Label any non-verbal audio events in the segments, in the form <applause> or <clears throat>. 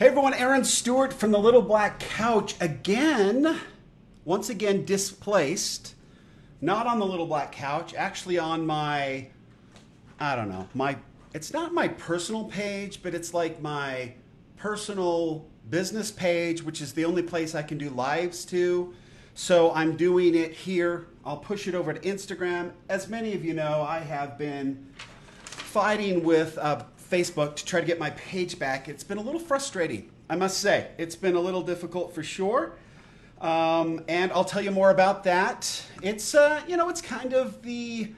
Hey everyone, Aaron Stewart from the Little Black Couch again. Once again displaced. Not on the Little Black Couch, actually on my I don't know, my it's not my personal page, but it's like my personal business page, which is the only place I can do lives to. So I'm doing it here. I'll push it over to Instagram. As many of you know, I have been fighting with Facebook to try to get my page back. It's been a little frustrating, I must say. It's been a little difficult for sure. Um, and I'll tell you more about that. It's, uh, you know, it's kind of the,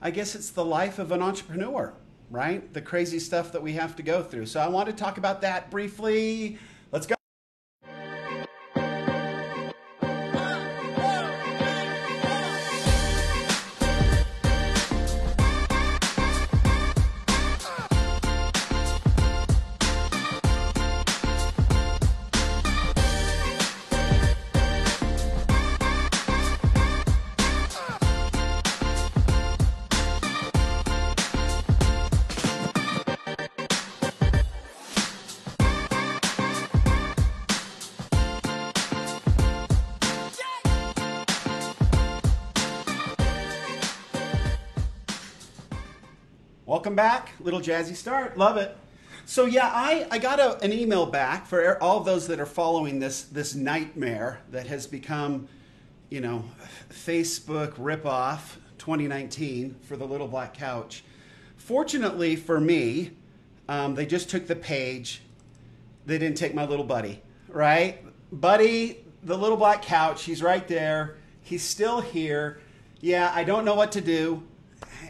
I guess it's the life of an entrepreneur, right? The crazy stuff that we have to go through. So I want to talk about that briefly. Welcome back. Little jazzy start. Love it. So yeah, I, I got a, an email back for all of those that are following this this nightmare that has become, you know, Facebook ripoff 2019 for the Little Black Couch. Fortunately for me, um, they just took the page. They didn't take my little buddy, right? Buddy, the Little Black Couch. He's right there. He's still here. Yeah, I don't know what to do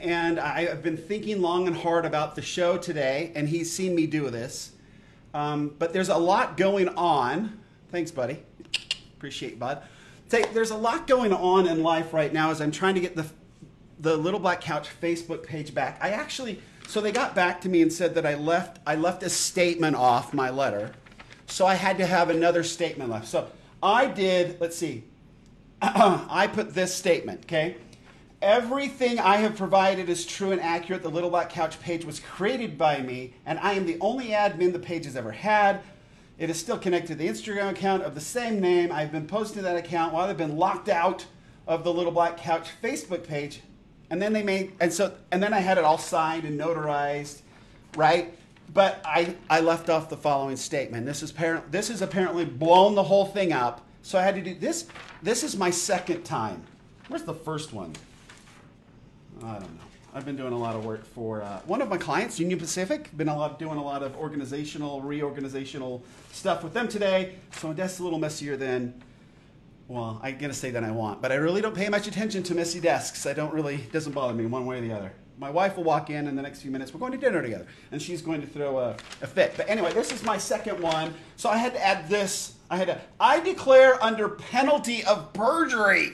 and I have been thinking long and hard about the show today, and he's seen me do this. Um, but there's a lot going on. Thanks, buddy. Appreciate, bud. Say, there's a lot going on in life right now as I'm trying to get the the Little Black Couch Facebook page back. I actually, so they got back to me and said that I left I left a statement off my letter, so I had to have another statement left. So I did. Let's see. <clears throat> I put this statement. Okay. Everything I have provided is true and accurate. The Little Black Couch page was created by me, and I am the only admin the page has ever had. It is still connected to the Instagram account of the same name. I've been posting that account while I've been locked out of the Little Black Couch Facebook page. And then they made, and so, and then I had it all signed and notarized, right? But I, I left off the following statement. This is, apparent, this is apparently blown the whole thing up. So I had to do this. This is my second time. Where's the first one? I don't know. I've been doing a lot of work for uh, one of my clients, Union Pacific. Been a lot doing a lot of organizational, reorganizational stuff with them today. So that's a little messier than, well, I'm gonna say that I want, but I really don't pay much attention to messy desks. I don't really doesn't bother me one way or the other. My wife will walk in in the next few minutes. We're going to dinner together, and she's going to throw a, a fit. But anyway, this is my second one. So I had to add this. I had to. I declare under penalty of perjury.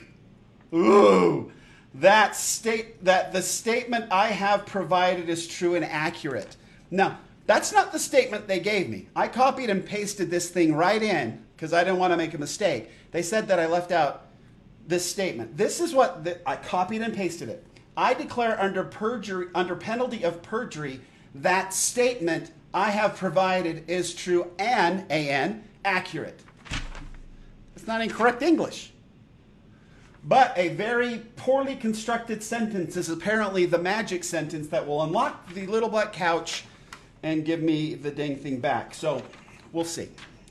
Ooh that state that the statement I have provided is true and accurate. Now, that's not the statement they gave me. I copied and pasted this thing right in because I didn't want to make a mistake. They said that I left out this statement. This is what the, I copied and pasted it. I declare under perjury under penalty of perjury that statement I have provided is true and an accurate. It's not incorrect English. But a very poorly constructed sentence is apparently the magic sentence that will unlock the little black couch and give me the dang thing back. So we'll see.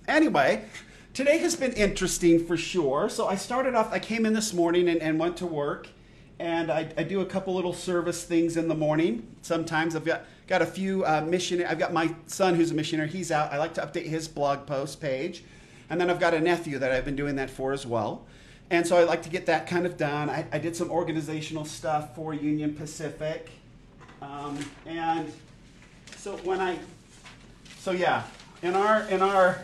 Anyway, today has been interesting for sure. So I started off, I came in this morning and, and went to work. And I, I, do a couple little service things in the morning. Sometimes I've got, got a few uh, missionary. I've got my son who's a missionary. He's out. I like to update his blog post page. And then I've got a nephew that I've been doing that for as well. And so I like to get that kind of done. I, I did some organizational stuff for Union Pacific. Um, and so when I, so yeah, in our, in our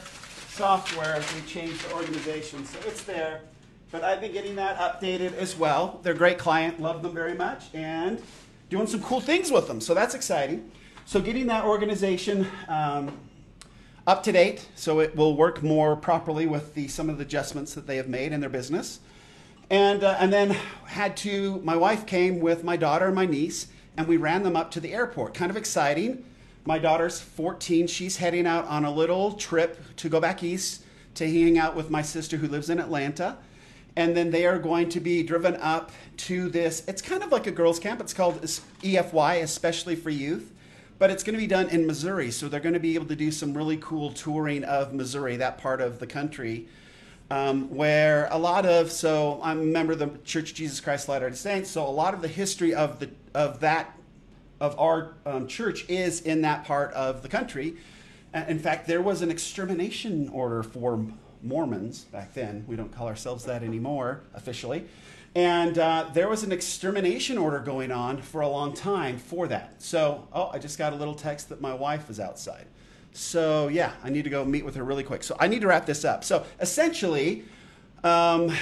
software, we changed the organization. So it's there. But I've been getting that updated as well. They're a great client, love them very much, and doing some cool things with them. So that's exciting. So getting that organization um, up to date, so it will work more properly with the, some of the adjustments that they have made in their business. And, uh, and then had to, my wife came with my daughter and my niece, and we ran them up to the airport. Kind of exciting. My daughter's 14. She's heading out on a little trip to go back east to hang out with my sister who lives in Atlanta. And then they are going to be driven up to this. It's kind of like a girls' camp. It's called EFY, especially for youth. But it's going to be done in Missouri. So they're going to be able to do some really cool touring of Missouri, that part of the country. Um, where a lot of so I'm a member of the Church of Jesus Christ Latter-day Saints, so a lot of the history of the of that of our um, church is in that part of the country. In fact, there was an extermination order for Mormons back then. We don't call ourselves that anymore officially. And uh, there was an extermination order going on for a long time for that. So, oh, I just got a little text that my wife is outside. So, yeah, I need to go meet with her really quick. So, I need to wrap this up. So, essentially, um,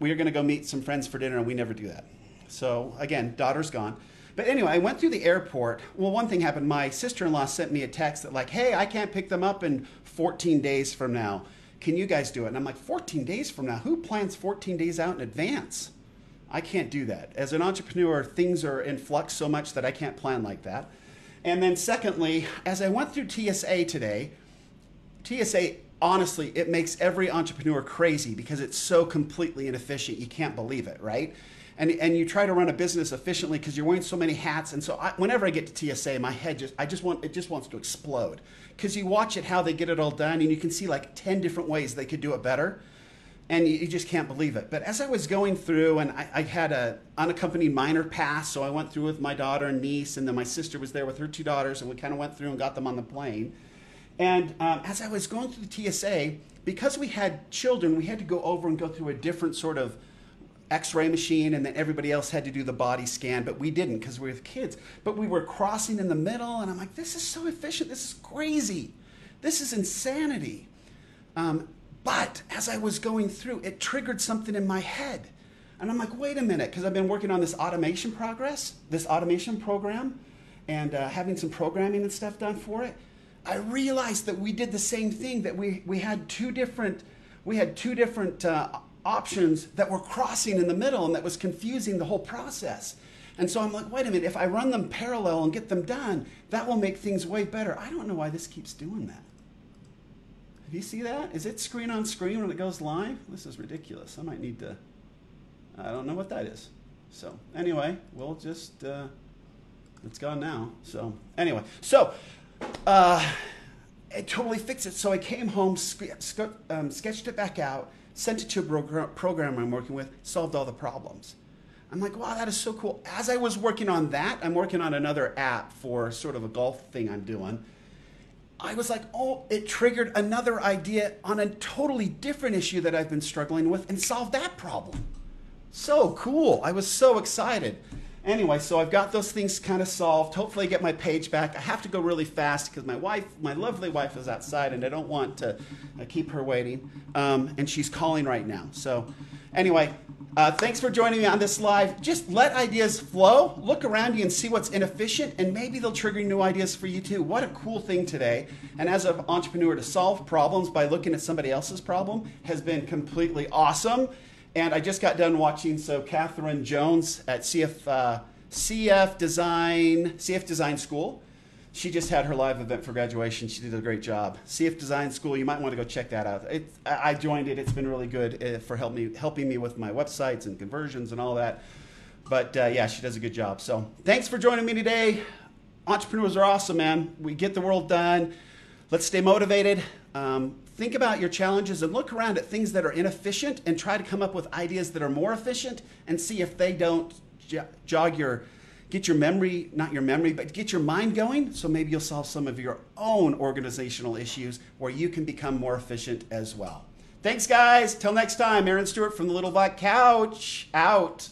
we are going to go meet some friends for dinner, and we never do that. So, again, daughter's gone. But anyway, I went through the airport. Well, one thing happened. My sister in law sent me a text that, like, hey, I can't pick them up in 14 days from now. Can you guys do it? And I'm like, 14 days from now? Who plans 14 days out in advance? I can't do that. As an entrepreneur, things are in flux so much that I can't plan like that. And then, secondly, as I went through TSA today, TSA, honestly, it makes every entrepreneur crazy because it's so completely inefficient. You can't believe it, right? and, and you try to run a business efficiently because you're wearing so many hats. And so I, whenever I get to TSA, my head just I just want it just wants to explode because you watch it how they get it all done, and you can see like ten different ways they could do it better, and you, you just can't believe it. But as I was going through, and I, I had a unaccompanied minor pass, so I went through with my daughter and niece, and then my sister was there with her two daughters, and we kind of went through and got them on the plane. And um, as I was going through the TSA, because we had children, we had to go over and go through a different sort of x-ray machine and then everybody else had to do the body scan but we didn't because we were kids. But we were crossing in the middle and i'm like this is so efficient. This is crazy. This is insanity. Um, but as i was going through it triggered something in my head. And i'm like wait a minute because i've been working on this automation progress this automation program and uh, having some programming and stuff done for it i realized that we did the same thing that we, we had two different we had two different uh, options that were crossing in the middle and that was confusing the whole process. And so I'm like, wait a minute, if I run them parallel and get them done, that will make things way better. I don't know why this keeps doing that. Do you see that? Is it screen on screen when it goes live? This is ridiculous. I might need to, I don't know what that is. So, anyway, we'll just, uh, it's gone now. So, anyway, so, uh, it totally fixed it. So I came home, um, sketched it back out, sent it to a programmer I'm working with, solved all the problems. I'm like, wow, that is so cool. As I was working on that, I'm working on another app for sort of a golf thing I'm doing. I was like, oh, it triggered another idea on a totally different issue that I've been struggling with and solved that problem. So cool. I was so excited. Anyway, so I've got those things kind of solved. Hopefully, I get my page back. I have to go really fast because my wife, my lovely wife, is outside, and I don't want to uh, keep her waiting. Um, and she's calling right now. So, anyway, uh, thanks for joining me on this live. Just let ideas flow. Look around you and see what's inefficient, and maybe they'll trigger new ideas for you too. What a cool thing today! And as an entrepreneur, to solve problems by looking at somebody else's problem has been completely awesome. And I just got done watching so Catherine Jones at CF uh, CF Design CF Design School. She just had her live event for graduation. She did a great job. CF Design School, you might want to go check that out. It, I joined it. It's been really good uh, for help me, helping me with my websites and conversions and all that. But uh, yeah, she does a good job. So thanks for joining me today. Entrepreneurs are awesome, man. We get the world done. Let's stay motivated. Um, think about your challenges and look around at things that are inefficient and try to come up with ideas that are more efficient and see if they don't jog your get your memory not your memory but get your mind going. So maybe you'll solve some of your own organizational issues where you can become more efficient as well. Thanks guys. Till next time aaron stewart from the little black couch. Out